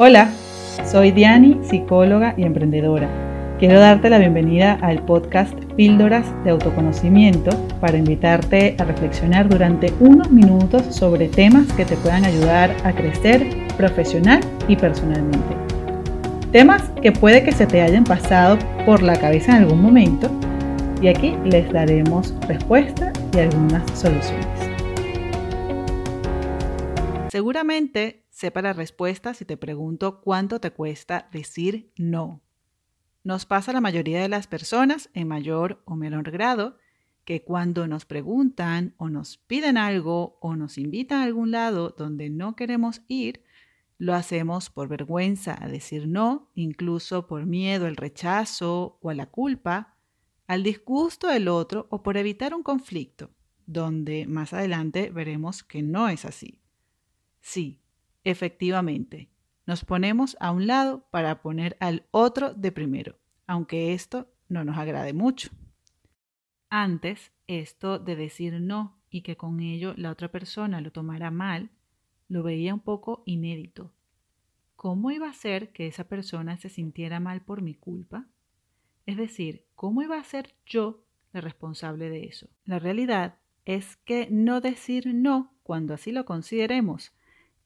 Hola, soy Diani, psicóloga y emprendedora. Quiero darte la bienvenida al podcast Píldoras de Autoconocimiento para invitarte a reflexionar durante unos minutos sobre temas que te puedan ayudar a crecer profesional y personalmente. Temas que puede que se te hayan pasado por la cabeza en algún momento y aquí les daremos respuesta y algunas soluciones. Seguramente sepa la respuesta si te pregunto cuánto te cuesta decir no. Nos pasa a la mayoría de las personas en mayor o menor grado que cuando nos preguntan o nos piden algo o nos invitan a algún lado donde no queremos ir, lo hacemos por vergüenza a decir no, incluso por miedo al rechazo o a la culpa, al disgusto del otro o por evitar un conflicto, donde más adelante veremos que no es así. Sí, Efectivamente, nos ponemos a un lado para poner al otro de primero, aunque esto no nos agrade mucho. Antes, esto de decir no y que con ello la otra persona lo tomara mal, lo veía un poco inédito. ¿Cómo iba a ser que esa persona se sintiera mal por mi culpa? Es decir, ¿cómo iba a ser yo la responsable de eso? La realidad es que no decir no cuando así lo consideremos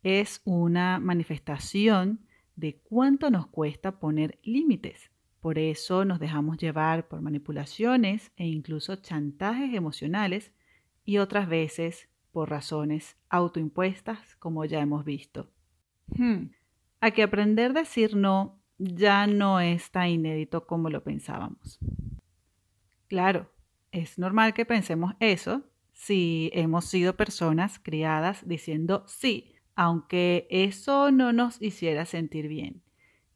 es una manifestación de cuánto nos cuesta poner límites. Por eso nos dejamos llevar por manipulaciones e incluso chantajes emocionales y otras veces por razones autoimpuestas, como ya hemos visto. Hmm. A que aprender a decir no ya no es tan inédito como lo pensábamos. Claro, es normal que pensemos eso si hemos sido personas criadas diciendo sí aunque eso no nos hiciera sentir bien.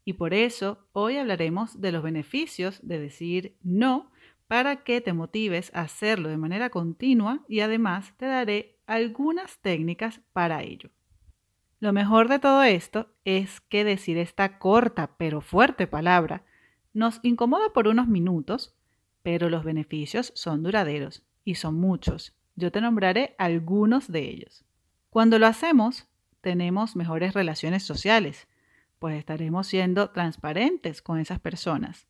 Y por eso hoy hablaremos de los beneficios de decir no para que te motives a hacerlo de manera continua y además te daré algunas técnicas para ello. Lo mejor de todo esto es que decir esta corta pero fuerte palabra nos incomoda por unos minutos, pero los beneficios son duraderos y son muchos. Yo te nombraré algunos de ellos. Cuando lo hacemos, tenemos mejores relaciones sociales, pues estaremos siendo transparentes con esas personas.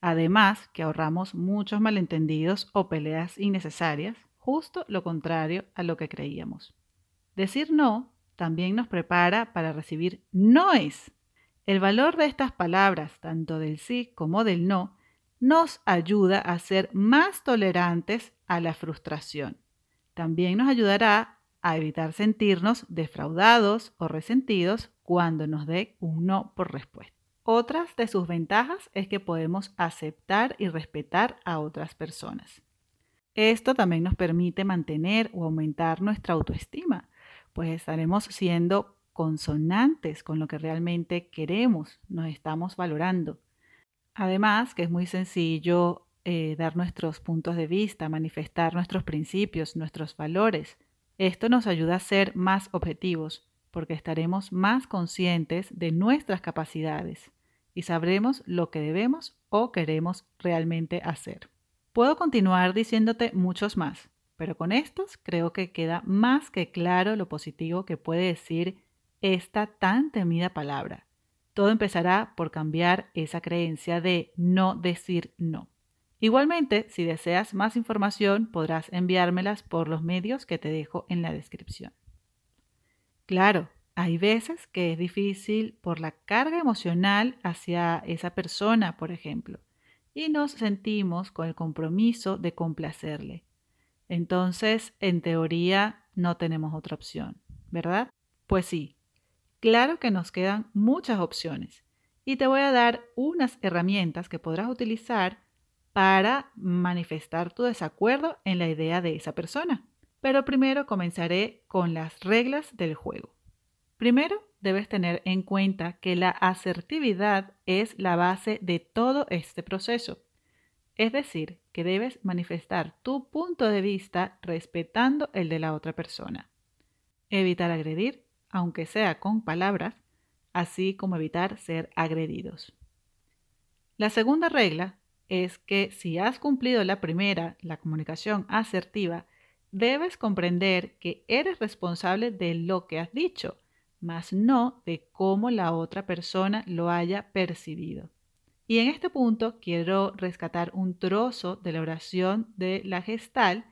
Además, que ahorramos muchos malentendidos o peleas innecesarias, justo lo contrario a lo que creíamos. Decir no también nos prepara para recibir noes. El valor de estas palabras, tanto del sí como del no, nos ayuda a ser más tolerantes a la frustración. También nos ayudará a evitar sentirnos defraudados o resentidos cuando nos dé un no por respuesta. Otras de sus ventajas es que podemos aceptar y respetar a otras personas. Esto también nos permite mantener o aumentar nuestra autoestima, pues estaremos siendo consonantes con lo que realmente queremos, nos estamos valorando. Además, que es muy sencillo eh, dar nuestros puntos de vista, manifestar nuestros principios, nuestros valores, esto nos ayuda a ser más objetivos porque estaremos más conscientes de nuestras capacidades y sabremos lo que debemos o queremos realmente hacer. Puedo continuar diciéndote muchos más, pero con estos creo que queda más que claro lo positivo que puede decir esta tan temida palabra. Todo empezará por cambiar esa creencia de no decir no. Igualmente, si deseas más información, podrás enviármelas por los medios que te dejo en la descripción. Claro, hay veces que es difícil por la carga emocional hacia esa persona, por ejemplo, y nos sentimos con el compromiso de complacerle. Entonces, en teoría, no tenemos otra opción, ¿verdad? Pues sí, claro que nos quedan muchas opciones y te voy a dar unas herramientas que podrás utilizar para manifestar tu desacuerdo en la idea de esa persona. Pero primero comenzaré con las reglas del juego. Primero, debes tener en cuenta que la asertividad es la base de todo este proceso. Es decir, que debes manifestar tu punto de vista respetando el de la otra persona. Evitar agredir, aunque sea con palabras, así como evitar ser agredidos. La segunda regla es que si has cumplido la primera, la comunicación asertiva, debes comprender que eres responsable de lo que has dicho, más no de cómo la otra persona lo haya percibido. Y en este punto quiero rescatar un trozo de la oración de la gestal,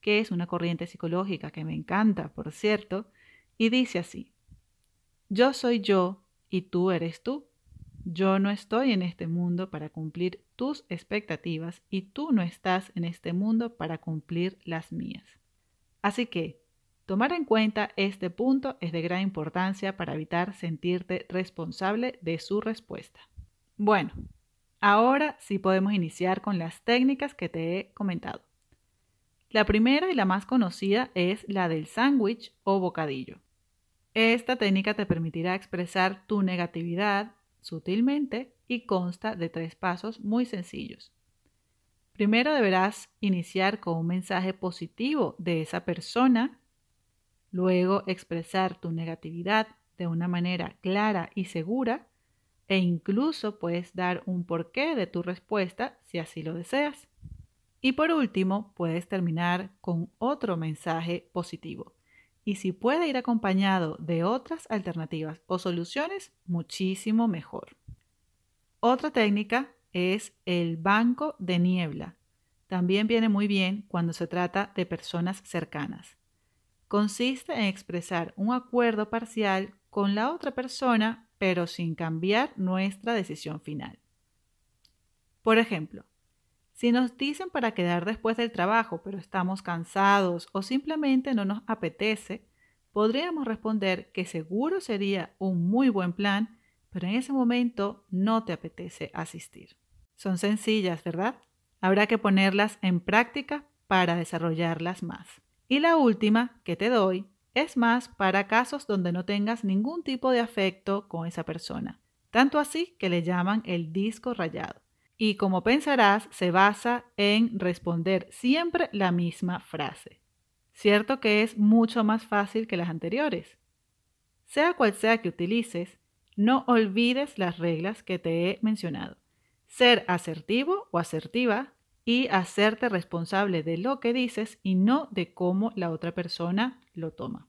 que es una corriente psicológica que me encanta, por cierto, y dice así, yo soy yo y tú eres tú. Yo no estoy en este mundo para cumplir tus expectativas y tú no estás en este mundo para cumplir las mías. Así que, tomar en cuenta este punto es de gran importancia para evitar sentirte responsable de su respuesta. Bueno, ahora sí podemos iniciar con las técnicas que te he comentado. La primera y la más conocida es la del sándwich o bocadillo. Esta técnica te permitirá expresar tu negatividad sutilmente y consta de tres pasos muy sencillos. Primero deberás iniciar con un mensaje positivo de esa persona, luego expresar tu negatividad de una manera clara y segura e incluso puedes dar un porqué de tu respuesta si así lo deseas. Y por último, puedes terminar con otro mensaje positivo. Y si puede ir acompañado de otras alternativas o soluciones, muchísimo mejor. Otra técnica es el banco de niebla. También viene muy bien cuando se trata de personas cercanas. Consiste en expresar un acuerdo parcial con la otra persona, pero sin cambiar nuestra decisión final. Por ejemplo, si nos dicen para quedar después del trabajo, pero estamos cansados o simplemente no nos apetece, podríamos responder que seguro sería un muy buen plan pero en ese momento no te apetece asistir. Son sencillas, ¿verdad? Habrá que ponerlas en práctica para desarrollarlas más. Y la última que te doy es más para casos donde no tengas ningún tipo de afecto con esa persona. Tanto así que le llaman el disco rayado. Y como pensarás, se basa en responder siempre la misma frase. Cierto que es mucho más fácil que las anteriores. Sea cual sea que utilices, no olvides las reglas que te he mencionado. Ser asertivo o asertiva y hacerte responsable de lo que dices y no de cómo la otra persona lo toma.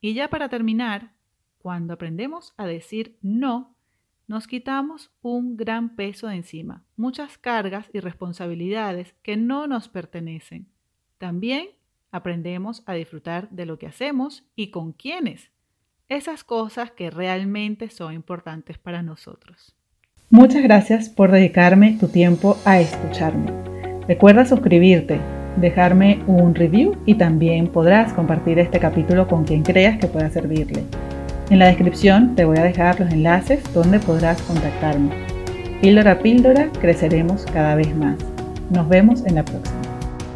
Y ya para terminar, cuando aprendemos a decir no, nos quitamos un gran peso de encima, muchas cargas y responsabilidades que no nos pertenecen. También aprendemos a disfrutar de lo que hacemos y con quiénes esas cosas que realmente son importantes para nosotros. Muchas gracias por dedicarme tu tiempo a escucharme. Recuerda suscribirte, dejarme un review y también podrás compartir este capítulo con quien creas que pueda servirle. En la descripción te voy a dejar los enlaces donde podrás contactarme. Píldora a píldora creceremos cada vez más. Nos vemos en la próxima.